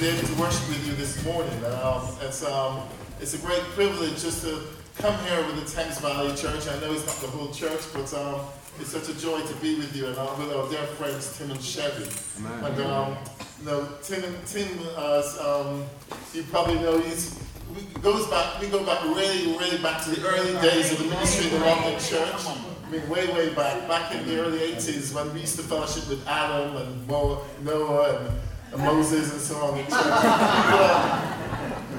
we are so blessed to be able to worship with you this morning. Um, it's, um, it's a great privilege just to come here with the Thames Valley Church. I know it's not the whole church, but um, it's such a joy to be with you and uh, with our dear friends Tim and Chevy. Amen. And um, you know, Tim, Tim, uh, um, you probably know, he's we goes back. We go back really, really back to the early days of the ministry of the Roman Church. I mean, way, way back, back in the early 80s when we used to fellowship with Adam and Noah and Moses and so on in church.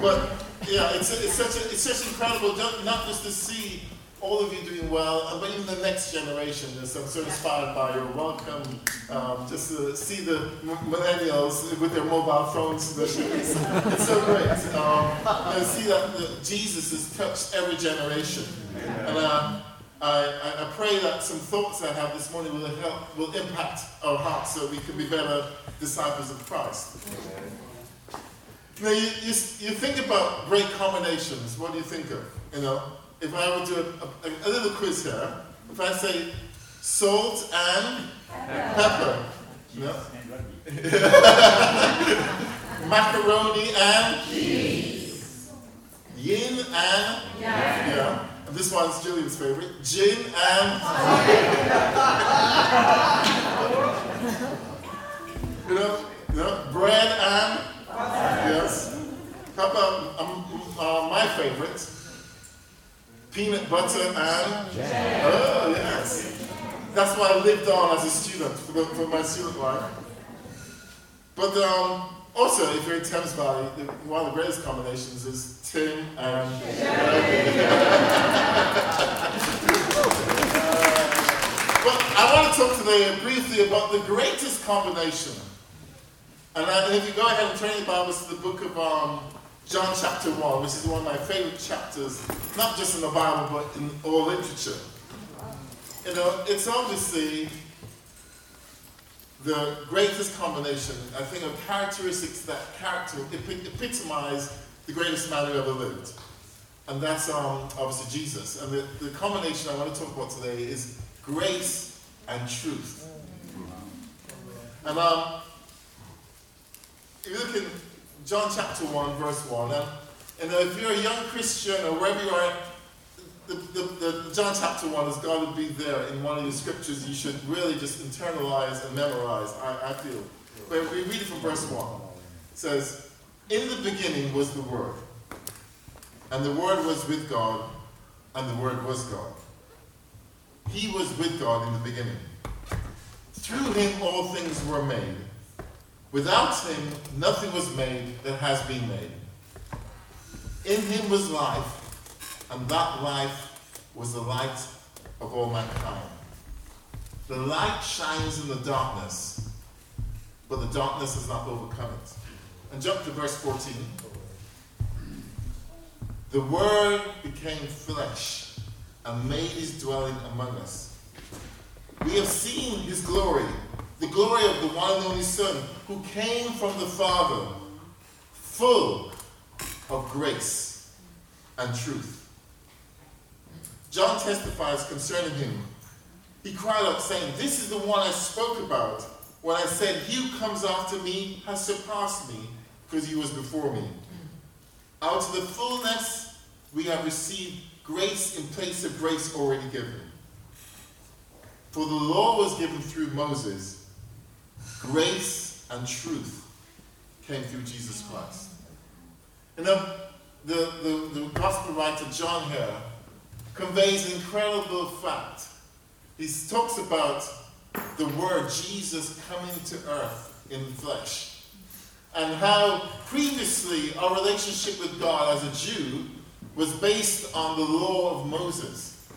but, but yeah, it's, it's such a, it's such incredible not, not just to see all of you doing well, but even the next generation. Is, I'm so inspired by your welcome. Um, just to see the millennials with their mobile phones. It's, it's so great. Um, and see that the, Jesus has touched every generation. And uh, I, I, pray that some thoughts I have this morning will help, will impact our hearts so we can be better disciples of Christ. Now, you, you, you think about great combinations. What do you think of? You know, if I were to do a, a, a little quiz here, if I say salt and pepper, no? macaroni and cheese, yin and yeah. This one's Julian's favorite, gin and you know, you know, bread and yes. How about um, uh, my favorite? Peanut butter and oh yes. That's what I lived on as a student for, the, for my student life. But um, also, if you're in Thames Valley, the, one of the greatest combinations is Tim and. but I want to talk today briefly about the greatest combination. And, if you go ahead and turn your Bibles to the book of um, John chapter 1, which is one of my favorite chapters, not just in the Bible, but in all literature. You know, it's obviously the greatest combination, I think, of characteristics that character epitomize the greatest man who ever lived. And that's um, obviously Jesus. And the, the combination I want to talk about today is grace and truth. And um, if you look in John chapter 1, verse 1, and, and if you're a young Christian or wherever you are, the, the, the, John chapter 1 has got to be there in one of the scriptures you should really just internalize and memorize, I, I feel. But we read it from verse 1. It says, In the beginning was the Word, and the Word was with God, and the Word was God. He was with God in the beginning. Through him all things were made. Without him nothing was made that has been made. In him was life and that life was the light of all mankind. The light shines in the darkness, but the darkness has not overcome it. And jump to verse 14. The Word became flesh and made his dwelling among us. We have seen his glory, the glory of the one and only Son, who came from the Father, full of grace and truth. John testifies concerning him. He cried out, saying, This is the one I spoke about when I said, He who comes after me has surpassed me, because he was before me. Out of the fullness we have received grace in place of grace already given. For the law was given through Moses, grace and truth came through Jesus Christ. And the, the, the, the gospel writer John here conveys incredible fact. He talks about the word Jesus coming to earth in flesh. And how previously our relationship with God as a Jew was based on the law of Moses.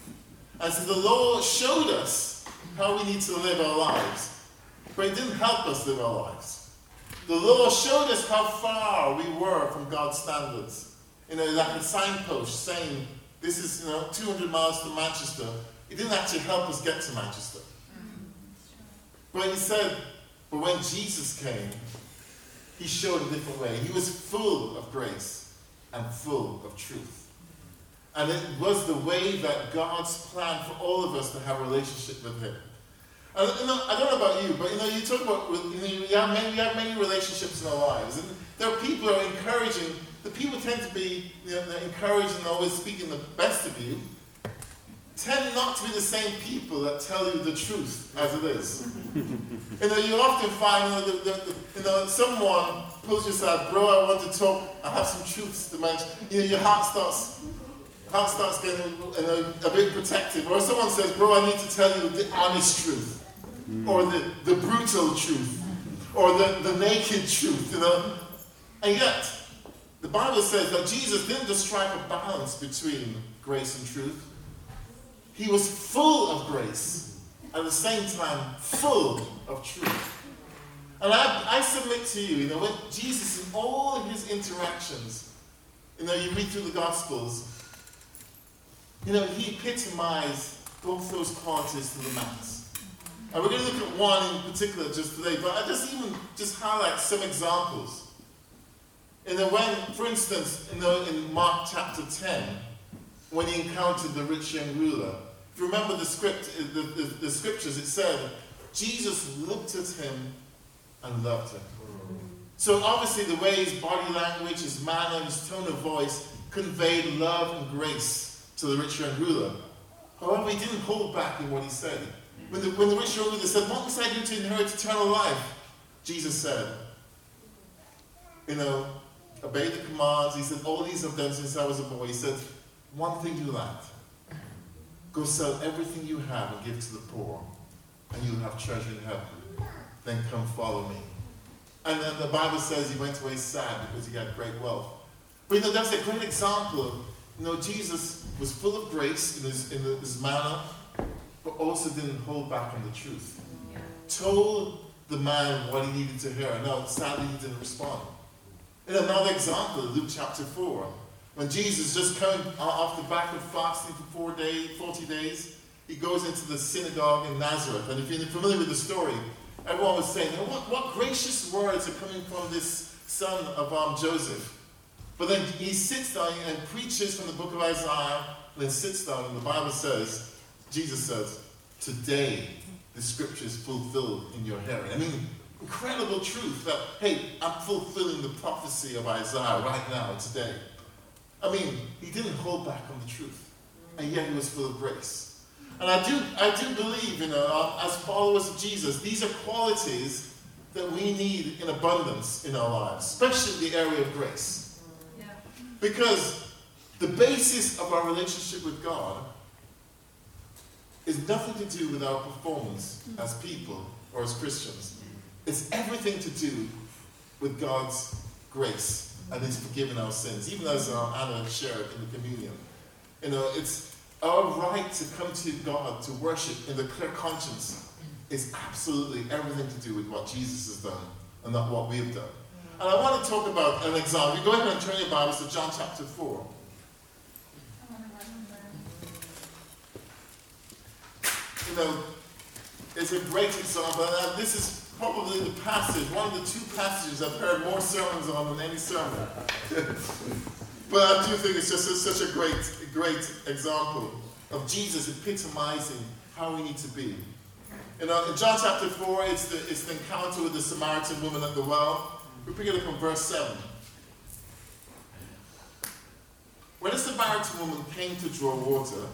And so the law showed us how we need to live our lives, but it didn't help us live our lives. The law showed us how far we were from God's standards. You know, like a signpost saying this is, you know, 200 miles to Manchester. It didn't actually help us get to Manchester. Mm-hmm. But he said, but when Jesus came, he showed a different way. He was full of grace and full of truth. And it was the way that God's plan for all of us to have a relationship with him. I, you know, I don't know about you, but you know, you talk about you, know, you have many, you have many relationships in our lives, and there are people who are encouraging. The people tend to be you know, encouraging and always speaking the best of you. Tend not to be the same people that tell you the truth as it is. you know, you often find you know, the, the, the, you know someone pulls you aside, bro. I want to talk. I have some truths to mention. You know, your heart starts heart starts getting you know, a bit protective. Or someone says, bro, I need to tell you the honest truth hmm. or the, the brutal truth, or the, the naked truth, you know. And yet, the Bible says that Jesus didn't strike a balance between grace and truth. He was full of grace, at the same time, full of truth. And I, I submit to you, you know, when Jesus, in all of his interactions, you know, you read through the Gospels, you know, he epitomized both those qualities to the max. And we're going to look at one in particular just today, but I just even just highlight some examples. And then when, for instance, in, the, in Mark chapter 10, when he encountered the rich young ruler, if you remember the script, uh, the, the, the scriptures, it said, Jesus looked at him and loved him. So obviously the way his body language, his manner, his tone of voice conveyed love and grace to the rich young ruler. However, he didn't hold back in what he said. When the, when the rich young ruler said, What must I do to inherit eternal life? Jesus said, You know, obey the commands. He said, All these I've done since I was a boy. He said, One thing you lack. Go sell everything you have and give to the poor, and you'll have treasure in heaven. Then come follow me. And then the Bible says he went away sad because he had great wealth. But you know, that's a great example of, you know, Jesus was full of grace in his, in his manner, but also didn't hold back on the truth. Told the man what he needed to hear. Now, sadly, he didn't respond. In another example, Luke chapter 4, when Jesus just came off the back of fasting for four days, 40 days, he goes into the synagogue in Nazareth. And if you're familiar with the story, everyone was saying, what, what gracious words are coming from this son of um, Joseph. But then he sits down and preaches from the book of Isaiah, and then sits down, and the Bible says, Jesus says, Today the scripture is fulfilled in your hearing. I mean, incredible truth that, hey, I'm fulfilling the prophecy of Isaiah right now, today. I mean, he didn't hold back on the truth, and yet he was full of grace. And I do, I do believe, you know, uh, as followers of Jesus, these are qualities that we need in abundance in our lives, especially the area of grace. Yeah. Because the basis of our relationship with God is nothing to do with our performance as people or as Christians. It's everything to do with God's grace and His forgiving our sins, even as our Anna shared in the communion. You know, it's our right to come to God to worship in the clear conscience is absolutely everything to do with what Jesus has done and not what we have done. And I want to talk about an example. You go ahead and turn your Bibles to John chapter 4. you know, it's a great example. And this is probably the passage, one of the two passages I've heard more sermons on than any sermon. but I do think it's just a, such a great, great example of Jesus epitomizing how we need to be. You know, in John chapter 4, it's the, it's the encounter with the Samaritan woman at the well. We pick it up from verse 7. When the Samaritan woman came to draw water,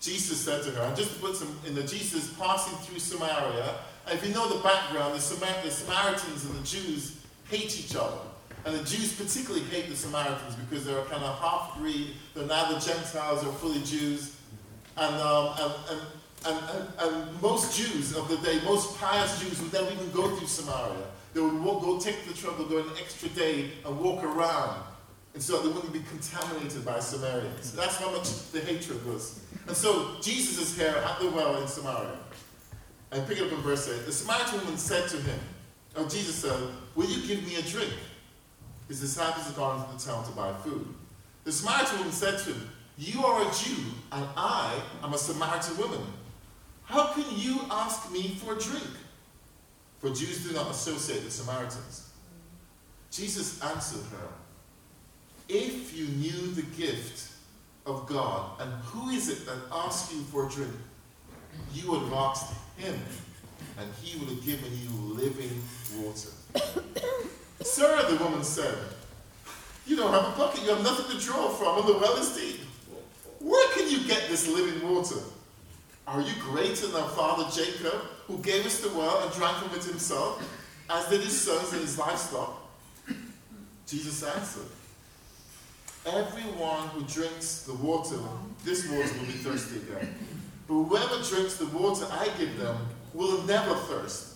Jesus said to her, and just put some in the Jesus passing through Samaria, if you know the background, the, Samar- the Samaritans and the Jews hate each other. And the Jews particularly hate the Samaritans because they're kind of half breed, they're neither Gentiles or fully Jews. And, um, and, and, and, and, most Jews of the day, most pious Jews would never even go through Samaria. They would walk, go take the trouble, go an extra day and walk around. And so they wouldn't be contaminated by Samaritans. That's how much the hatred was. And so Jesus is here at the well in Samaria. And pick it up in verse 8. The Samaritan woman said to him, Oh, Jesus said, Will you give me a drink? His disciples had gone into the town to buy food. The Samaritan woman said to him, You are a Jew, and I am a Samaritan woman. How can you ask me for a drink? For Jews do not associate with Samaritans. Jesus answered her, If you knew the gift of God. And who is it that asks you for a drink? You would have asked him, and he would have given you living water. Sir, the woman said, you don't have a bucket, you have nothing to draw from, and the well is deep. Where can you get this living water? Are you greater than our father Jacob, who gave us the well and drank from it himself, as did his sons and his livestock? Jesus answered, Everyone who drinks the water, this water will be thirsty again. But whoever drinks the water I give them will never thirst.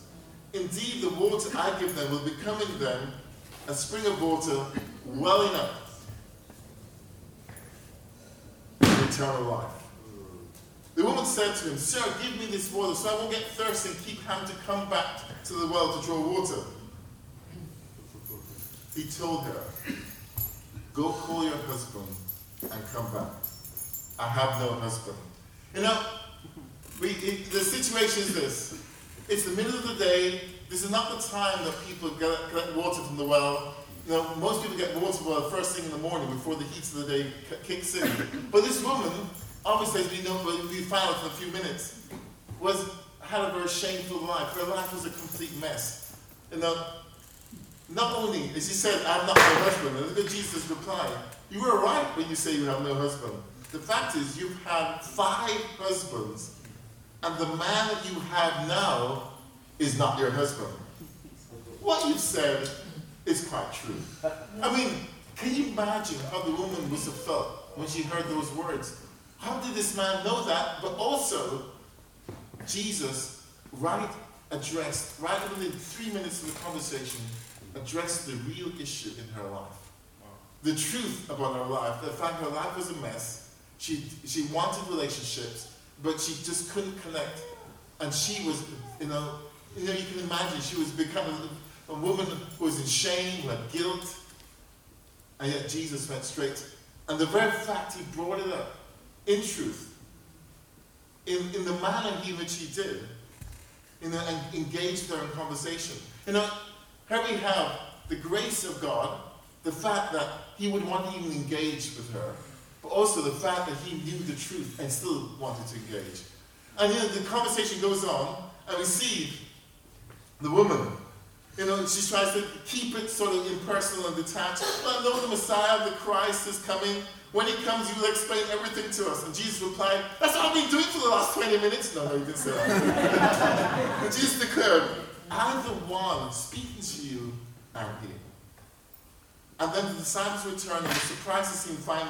Indeed, the water I give them will become in them a spring of water welling up eternal life. The woman said to him, Sir, give me this water so I won't get thirsty and keep having to come back to the well to draw water. He told her, Go call your husband and come back. I have no husband. You know, we, it, the situation is this. It's the middle of the day. This is not the time that people get, get water from the well. You know, most people get water well first thing in the morning before the heat of the day kicks in. But this woman, obviously, as we know, we found out in a few minutes, was had a very shameful life. Her life was a complete mess. You know, not only, as she said, I'm not my husband, and look at Jesus' reply. You were right when you say you have no husband. The fact is, you've had five husbands, and the man that you have now is not your husband. What you've said is quite true. I mean, can you imagine how the woman must have felt when she heard those words? How did this man know that? But also, Jesus, right addressed, right within three minutes of the conversation, addressed the real issue in her life. The truth about her life, the fact her life was a mess. She, she wanted relationships, but she just couldn't connect. And she was, you know, you know, you can imagine she was becoming a woman who was in shame, who had guilt. And yet Jesus went straight. And the very fact he brought it up, in truth, in, in the manner in which he did, you know, and engaged her in conversation. You know, here we have the grace of God, the fact that he would want to even engage with her, but also the fact that he knew the truth and still wanted to engage. And you know, the conversation goes on, and we see the woman. You know, she tries to keep it sort of impersonal and detached. Well, no, the Messiah, the Christ is coming. When he comes, he will explain everything to us. And Jesus replied, That's what I've been doing for the last 20 minutes. No, no, didn't say that. and Jesus declared, I'm the one speaking to you am here. And then the disciples return and were surprised to see him find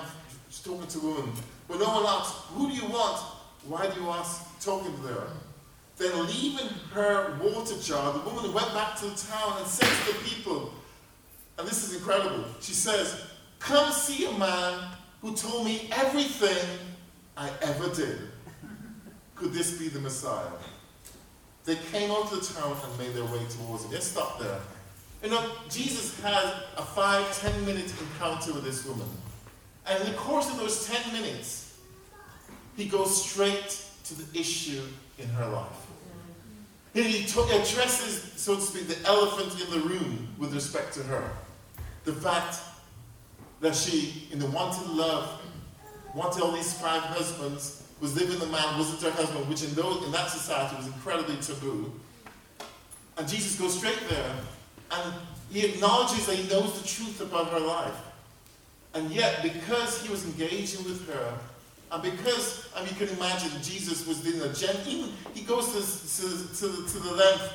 talking to women. But no one asks, Who do you want? Why do you ask talking to her? Then leaving her water jar, the woman went back to the town and said to the people, and this is incredible. She says, Come see a man who told me everything I ever did. Could this be the Messiah? They came out to the town and made their way towards it. Let's stop there. You know, Jesus had a five, ten minute encounter with this woman. And in the course of those ten minutes, he goes straight to the issue in her life. And He addresses, so to speak, the elephant in the room with respect to her. The fact that she, in the wanted love, wanted all these five husbands, was living the man, wasn't her husband, which in, those, in that society was incredibly taboo. And Jesus goes straight there, and he acknowledges that he knows the truth about her life. And yet, because he was engaging with her, and because, and you can imagine, Jesus was in a gen, even he goes to, to, to, to the length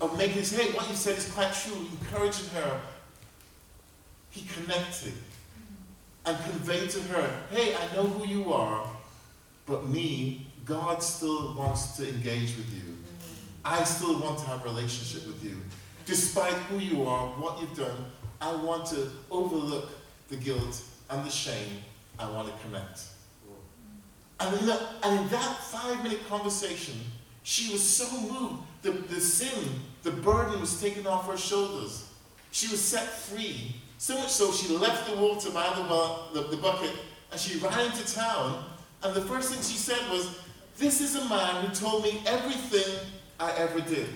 of making say, hey, what you said is quite true, encouraging her. He connected and conveyed to her, hey, I know who you are. But me, God still wants to engage with you. I still want to have a relationship with you. Despite who you are, what you've done, I want to overlook the guilt and the shame. I want to commit. And in, that, and in that five minute conversation, she was so moved. The, the sin, the burden was taken off her shoulders. She was set free. So much so she left the water by the, the, the bucket and she ran into town and the first thing she said was, This is a man who told me everything I ever did.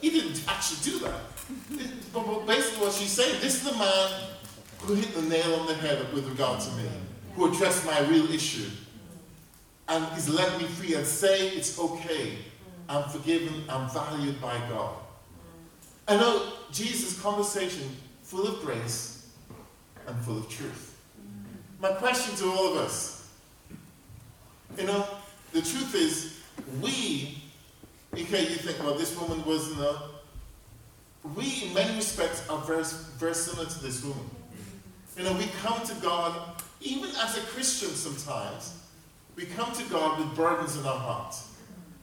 He didn't actually do that. But basically, what she's saying, this is the man who hit the nail on the head with regard to me, who addressed my real issue. and He's let me free and say it's okay. I'm forgiven, I'm valued by God. I know Jesus' conversation full of grace and full of truth. My question to all of us, you know, the truth is, we, okay, you think, well, this woman was, you we in many respects are very, very similar to this woman. You know, we come to God, even as a Christian sometimes, we come to God with burdens in our hearts.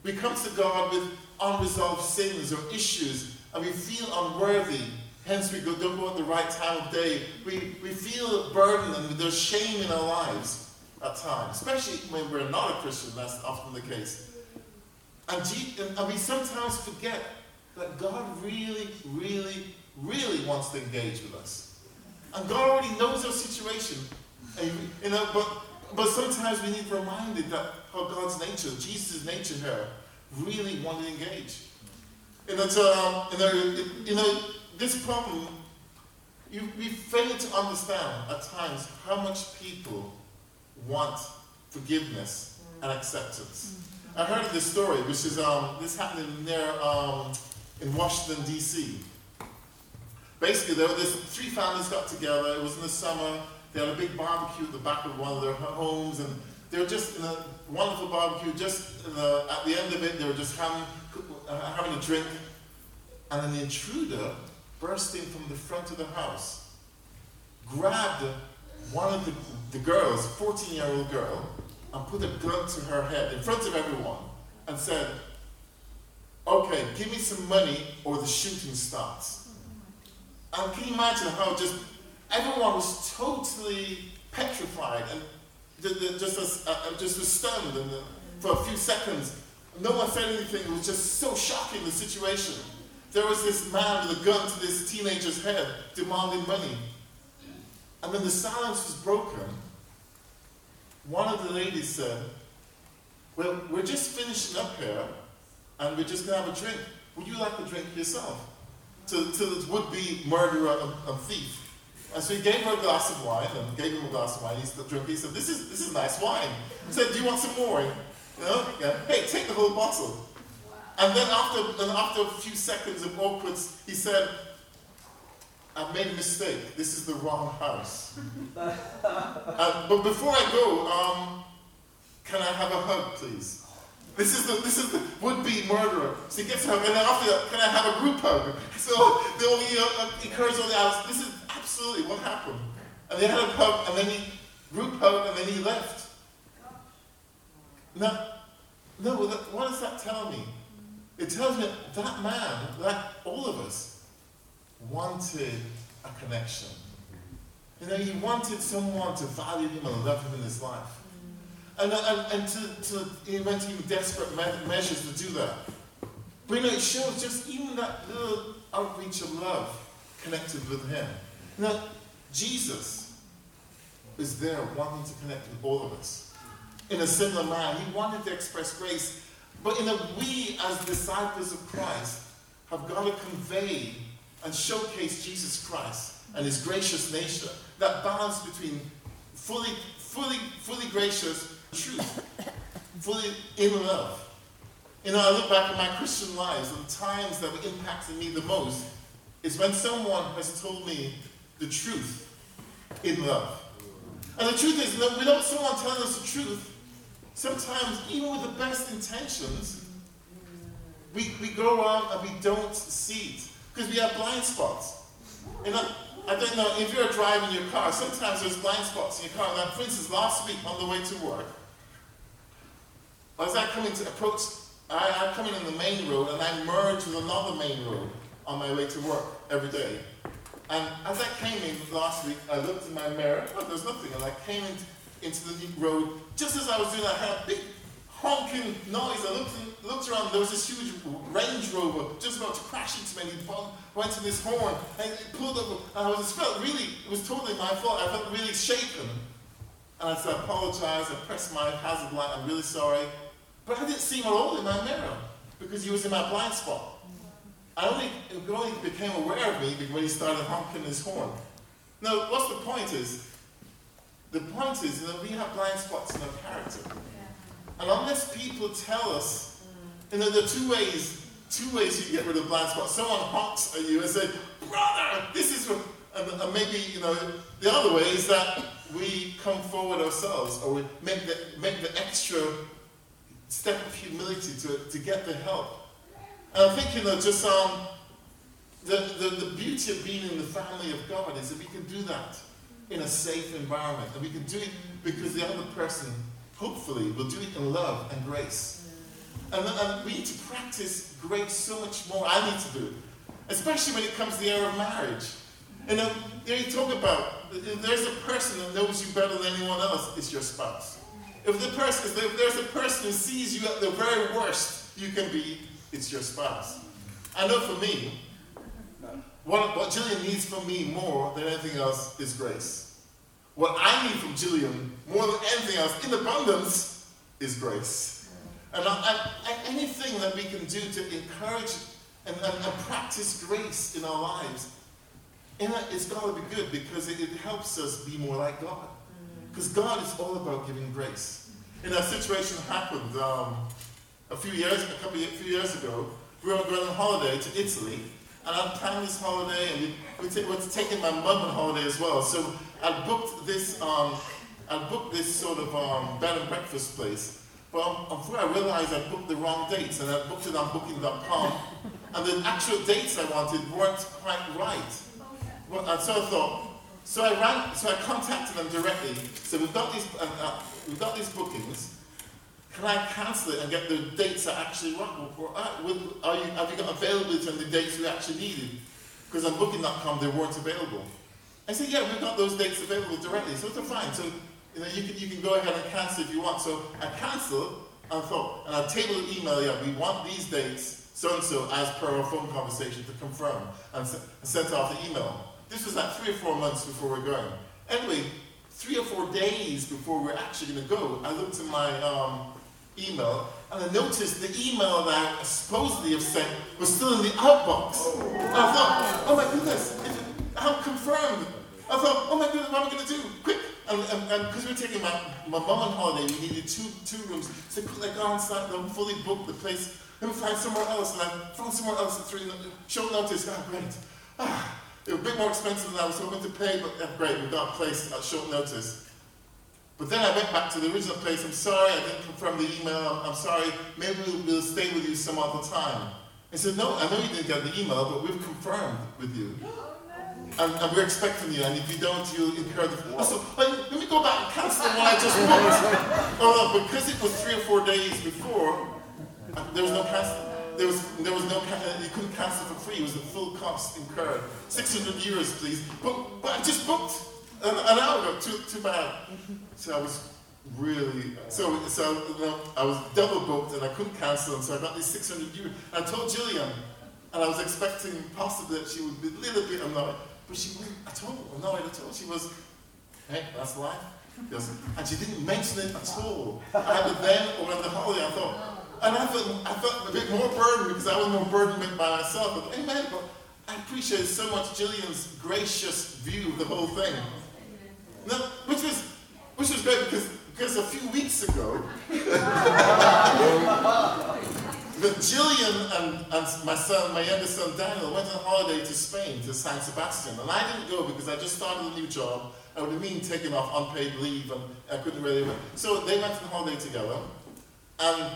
We come to God with unresolved sins or issues, and we feel unworthy. Hence, we go, don't go at the right time of day. We, we feel burdened and there's shame in our lives at times, especially when we're not a Christian. That's often the case. And, and we sometimes forget that God really, really, really wants to engage with us. And God already knows our situation. And, you know, but but sometimes we need to be reminded that how God's nature, Jesus' nature here, really want to engage. You know, to, um, you know, you know, this problem, you, we fail to understand at times how much people want forgiveness and acceptance. I heard of this story, which is um, this happened near um, in Washington D.C. Basically, there were three families got together. It was in the summer. They had a big barbecue at the back of one of their homes, and they were just in a wonderful barbecue. Just the, at the end of it, they were just having, uh, having a drink, and an intruder burst in from the front of the house, grabbed one of the, the girls, 14 year old girl, and put a gun to her head in front of everyone and said, Okay, give me some money or the shooting starts. And can you imagine how just everyone was totally petrified and just, uh, uh, just was stunned and, uh, for a few seconds. No one said anything. It was just so shocking, the situation. There was this man with a gun to this teenager's head demanding money. And then the silence was broken. One of the ladies said, Well, we're just finishing up here and we're just going to have a drink. Would you like a drink yourself? To, to the would be murderer and, thief. And so he gave her a glass of wine and gave him a glass of wine. He drinking. He said, This is, this is nice wine. He said, Do you want some more? You know? Yeah. Hey, take the whole bottle. Wow. And then after, and after a few seconds of awkward, he said, I've made a mistake. This is the wrong house. uh, but before I go, um, can I have a hug, please? This is the this is the would-be murderer. So he gets her, and then after that, can I have a group hug? So the only uh, encourage all the. This is absolutely what happened. And they had a hug, and then he group hug, and then he left. Now, no, what does that tell me? It tells me that man, like all of us, wanted a connection. You know, he wanted someone to value him and love him in his life. And, and, and to, to, to even desperate measures to do that. But you know, it shows just even that little outreach of love connected with him. Now, Jesus is there wanting to connect with all of us. In a similar manner, he wanted to express grace, but in a we as disciples of Christ have got to convey and showcase Jesus Christ and his gracious nature. That balance between fully, fully, fully gracious truth, fully in love. You know, I look back at my Christian lives and times that were impacting me the most is when someone has told me the truth in love. And the truth is, that without someone telling us the truth, sometimes, even with the best intentions, we, we go around and we don't see it because we have blind spots. And know, I don't know, if you're driving your car, sometimes there's blind spots in your car. Like, for instance, last week on the way to work, as I come into approach, I, I come in on the main road and I merge with another main road on my way to work every day. And as I came in last week, I looked in my mirror, oh, there's nothing. And I came in, into the road. Just as I was doing that, I heard a big honking noise. I looked, in, looked around, there was this huge Range Rover just about to crash into me. And he went to this horn and it pulled up. And I was just felt really, it was totally my fault. I felt really shaken. And I said, I apologize. I pressed my hazard light. I'm really sorry. But I didn't see at all in my mirror because he was in my blind spot. I only, only became aware of me when he started honking his horn. Now, what's the point is, the point is that we have blind spots in our character. And unless people tell us, you know, there are two ways, two ways you get rid of blind spots. Someone honks at you and says, brother, this is what, and, and maybe, you know, the other way is that we come forward ourselves or we make the, make the extra step of humility to, to get the help. And I think, you know, just um, the, the, the beauty of being in the family of God is that we can do that in a safe environment. And we can do it because the other person, hopefully, will do it in love and grace. And, and we need to practice grace so much more. I need to do it. Especially when it comes to the area of marriage. Know, you, know, you talk about, there's a person that knows you better than anyone else, it's your spouse. If, the person, if there's a person who sees you at the very worst you can be, it's your spouse. I know for me, what, what Jillian needs from me more than anything else is grace. What I need from Jillian more than anything else in abundance is grace. And, and, and anything that we can do to encourage and, and, and practice grace in our lives, and it's got to be good because it, it, helps us be more like God. Because God is all about giving grace. And that situation happened um, a few years, a couple of, a few years ago. We were going on holiday to Italy, and I planned this holiday, and we, we t- were taking my mum on holiday as well. So I booked this, um, I booked this sort of um, bed and breakfast place. But before I realized I booked the wrong dates, and I booked it on Booking.com, and the actual dates I wanted weren't quite right. Well, and so I thought, so I ran, so I contacted them directly. So we've got these, uh, uh, we've got these bookings. Can I cancel it and get the dates that actually right? Uh, are you, have you got availability on the dates we actually needed? Because on Booking.com they weren't available. I said, yeah, we've got those dates available directly, so they're fine. So you know, you can you can go ahead and cancel if you want. So I canceled. I thought, and I tabled an email. Yeah, we want these dates, so and so, as per our phone conversation to confirm, and, and sent off the email. This was like three or four months before we're going. Anyway, three or four days before we're actually going to go, I looked at my um, email and I noticed the email that I supposedly have sent was still in the outbox. And I thought, oh my goodness, I'm confirmed. I thought, oh my goodness, what am I going to do? Quick! And because we were taking my, my mom on holiday, we needed two two rooms. So I got inside, I'm fully booked the place. Let me find somewhere else. And I found somewhere else at three short notice. Oh, great. Ah, it was a bit more expensive than I was hoping to pay, but yeah, great, we got a place at short notice. But then I went back to the original place. I'm sorry, I didn't confirm the email. I'm, I'm sorry, maybe we'll, we'll, stay with you some other time. I said, no, I know you didn't get the email, but we've confirmed with you. And, and we're expecting you, and if you don't, you'll incur the... I said, let me go back and cancel the one I just booked. oh, no, because it was three or four days before, uh, there was no cancel. There was, there was no, uh, you couldn't cancel for free. It was a full cost incurred. 600 euros, please. But, but I just booked an, an hour ago. Too, too bad. So I was really, so, so you know, I was double booked and I couldn't cancel. And so I got these 600 euros. And I told Jillian, and I was expecting possibly that she would be a little bit annoyed. But she wasn't at all annoyed at all. She was, hey, that's life. Yes. And she didn't mention it at all. Either then or on the holiday, I thought, and I felt, I felt a bit more burdened because I was more burdened by myself. But amen. But I appreciate so much Jillian's gracious view of the whole thing. Now, which was which was great because because a few weeks ago, but Jillian and, and my son, my youngest son Daniel, went on holiday to Spain to San Sebastian, and I didn't go because I just started a new job. I would have been taking off unpaid leave, and I couldn't really. So they went on holiday together, and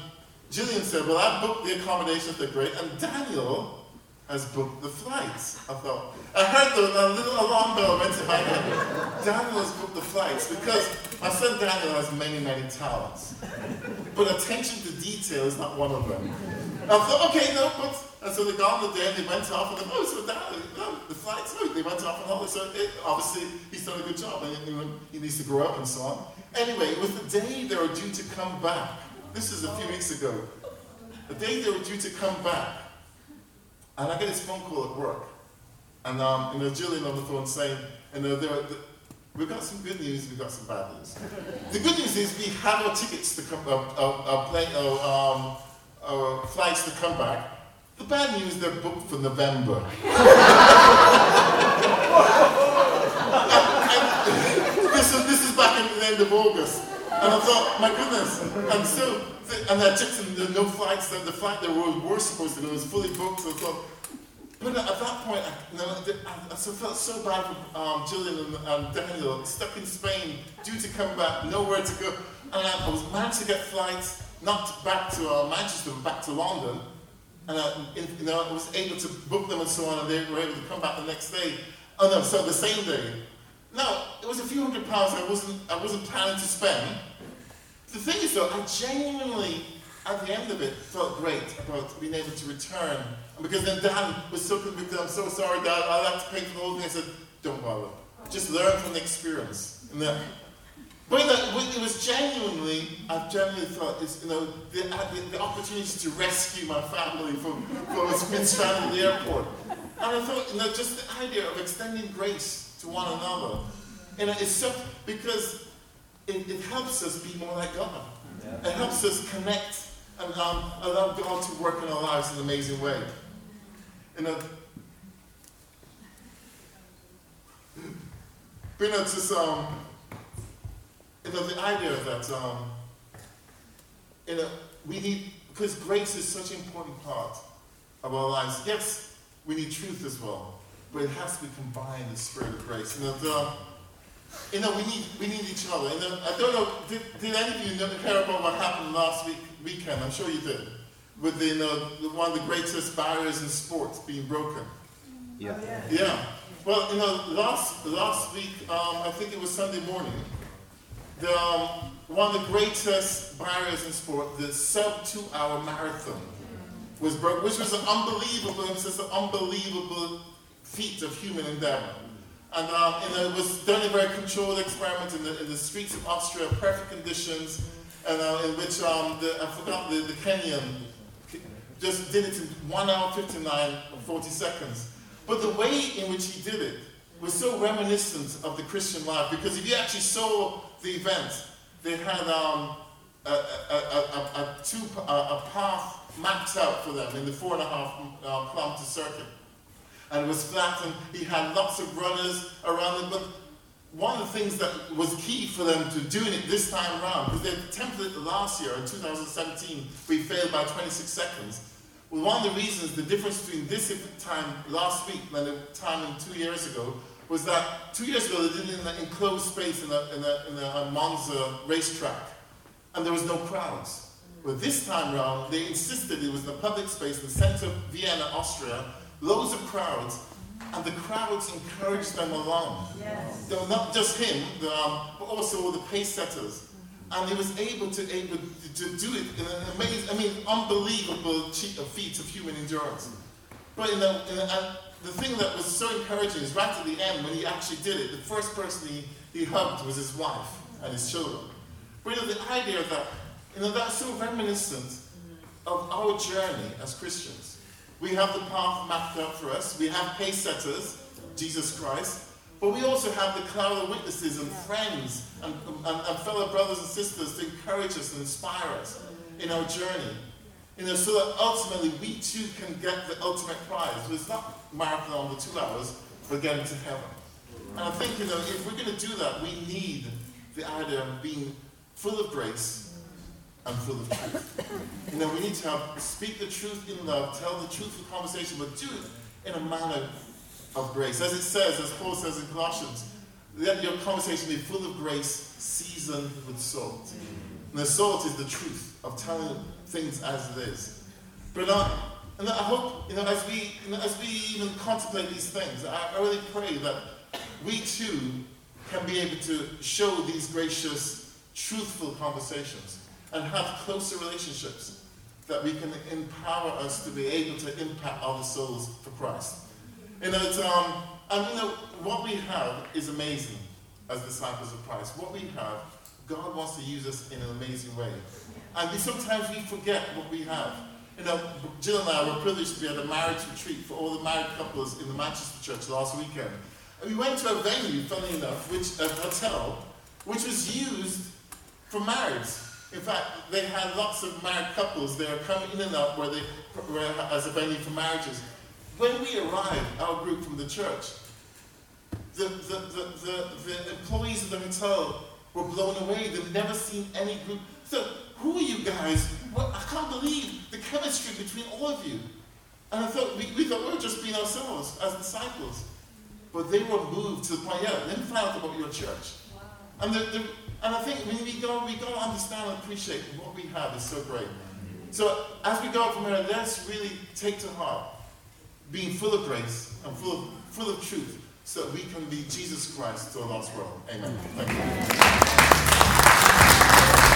Jillian said, Well, I've booked the accommodation they're great, and Daniel has booked the flights. I thought, I heard the, a little alarm bell went in my head. Daniel has booked the flights because my son Daniel has many, many talents. But attention to detail is not one of them. I thought, okay, no, but. And so they got on the day and they went off and then, oh, so Daniel, no, the flights, oh, they went off on holiday. So it, obviously he's done a good job and he needs to grow up and so on. Anyway, it was the day they were due to come back. This is a few weeks ago. The day they were due to come back, and I get this phone call at work, and um, you know, Jillian on the phone saying, you know, we've got some good news, we've got some bad news. the good news is we have our tickets to come, uh, uh, uh, plane, uh, um, our flights to come back. The bad news, they're booked for November. this, is, this is back in the end of August. And I thought, my goodness. And so, and I checked and the no flights, the flight that we were supposed to go was fully booked. So I thought, but at that point, I, I, I felt so bad for um, Jillian and, and, Daniel, stuck in Spain, due to come back, nowhere to go. And I, I was managed to get flights, not back to uh, Manchester, but back to London. And I, you know, I was able to book them and so on, and they were able to come back the next day. Oh no, so the same day. Now, it was a few hundred pounds I wasn't, I wasn't planning to spend. The thing is though, I genuinely, at the end of it, felt great about being able to return. Because then Dan was so convicted, I'm so sorry, Dad, I'll have to pay for the whole thing. I said, don't bother. Just learn from the experience. And then, but it was genuinely, I genuinely thought, it's, you know, the, the, the opportunity to rescue my family from, from being stranded at the airport. And I thought, you know, just the idea of extending grace to one another. You know, it's so, because it, it helps us be more like God. Yeah. It helps us connect and um, allow God to work in our lives in an amazing way. Know, but you know, just, um, you know, the idea that, um, you know, we need, because grace is such an important part of our lives. Yes, we need truth as well, but it has to be combined with the spirit of grace. You know, the, you know, we need we need each other. You know, I don't know. Did, did any of you know, care about what happened last week weekend? I'm sure you did. With the, you know, one of the greatest barriers in sports being broken. Yeah. Oh, yeah. yeah. Well, you know, last last week, um, I think it was Sunday morning. The um, one of the greatest barriers in sport, the sub two-hour marathon, was broke, which was an unbelievable, it was an unbelievable feat of human endeavor. And, um, it was done in a very controlled experiment in the, in the streets of Austria, perfect conditions, and uh, in which um, the, I forgot the, the Kenyan just did it in 1 hour 59 or 40 seconds. But the way in which he did it was so reminiscent of the Christian life because if you actually saw the event, they had um, a, a, a, a, two, a, path mapped out for them in the four and a half uh, kilometer circuit and it was flat, and he had lots of runners around him. But one of the things that was key for them to doing it this time around, because they attempted it last year in 2017, we failed by 26 seconds. Well, one of the reasons, the difference between this time last week and the time two years ago, was that two years ago they did it in an enclosed space in a, in a, in a Monza racetrack, and there was no crowds. But this time around, they insisted it was in a public space in the center of Vienna, Austria, loads of crowds, and the crowds encouraged them along. Yes. They were not just him, the, um, but also the pace setters. And he was able to able to, to do it in an amazing, I mean, unbelievable feat of human endurance. But in the, in the, the thing that was so encouraging is right at the end when he actually did it, the first person he, he hugged was his wife and his children. But you know, the idea that, you know, that's so reminiscent of our journey as Christians. We have the path mapped out for us. We have pace setters, Jesus Christ. But we also have the cloud of witnesses and friends and, and, and, fellow brothers and sisters to encourage us and inspire us in our journey. You know, so that ultimately we too can get the ultimate prize. It's not marathon on the two hours, but getting to heaven. And I think, you know, if we're going to do that, we need the idea of being full of grace and full of truth. You know, we need to speak the truth in love, tell the truthful conversation, but do it in a manner of grace. As it says, as Paul says in Colossians, let your conversation be full of grace, seasoned with salt. And the salt is the truth of telling things as it is. But uh, and I hope, you know, as we, you know, as we even contemplate these things, I, I really pray that we too can be able to show these gracious, truthful conversations and have closer relationships that we can empower us to be able to impact other souls for Christ. You know, it's, um, and you know, what we have is amazing as disciples of Christ. What we have, God wants to use us in an amazing way. And we, sometimes we forget what we have. You know, Jill and I were privileged to be at a marriage retreat for all the married couples in the Manchester church last weekend. And we went to a venue, funny enough, which a hotel, which was used for marriage. In fact, they had lots of married couples there coming in and out where they were as a venue for marriages. When we arrived, our group from the church, the, the, the, the, the employees of the hotel were blown away. They've never seen any group. So, who are you guys? Well, I can't believe the chemistry between all of you. And I thought, we, we thought we were just being ourselves as disciples. But they were moved to the point, yeah, let me find out about your church. Wow. And, the, the, and I think when we don't, we don't understand and appreciate what we have is so great. So as we go from here, let's really take to heart being full of grace and full of, full of truth so that we can be Jesus Christ to a lost world. Amen. Thank you.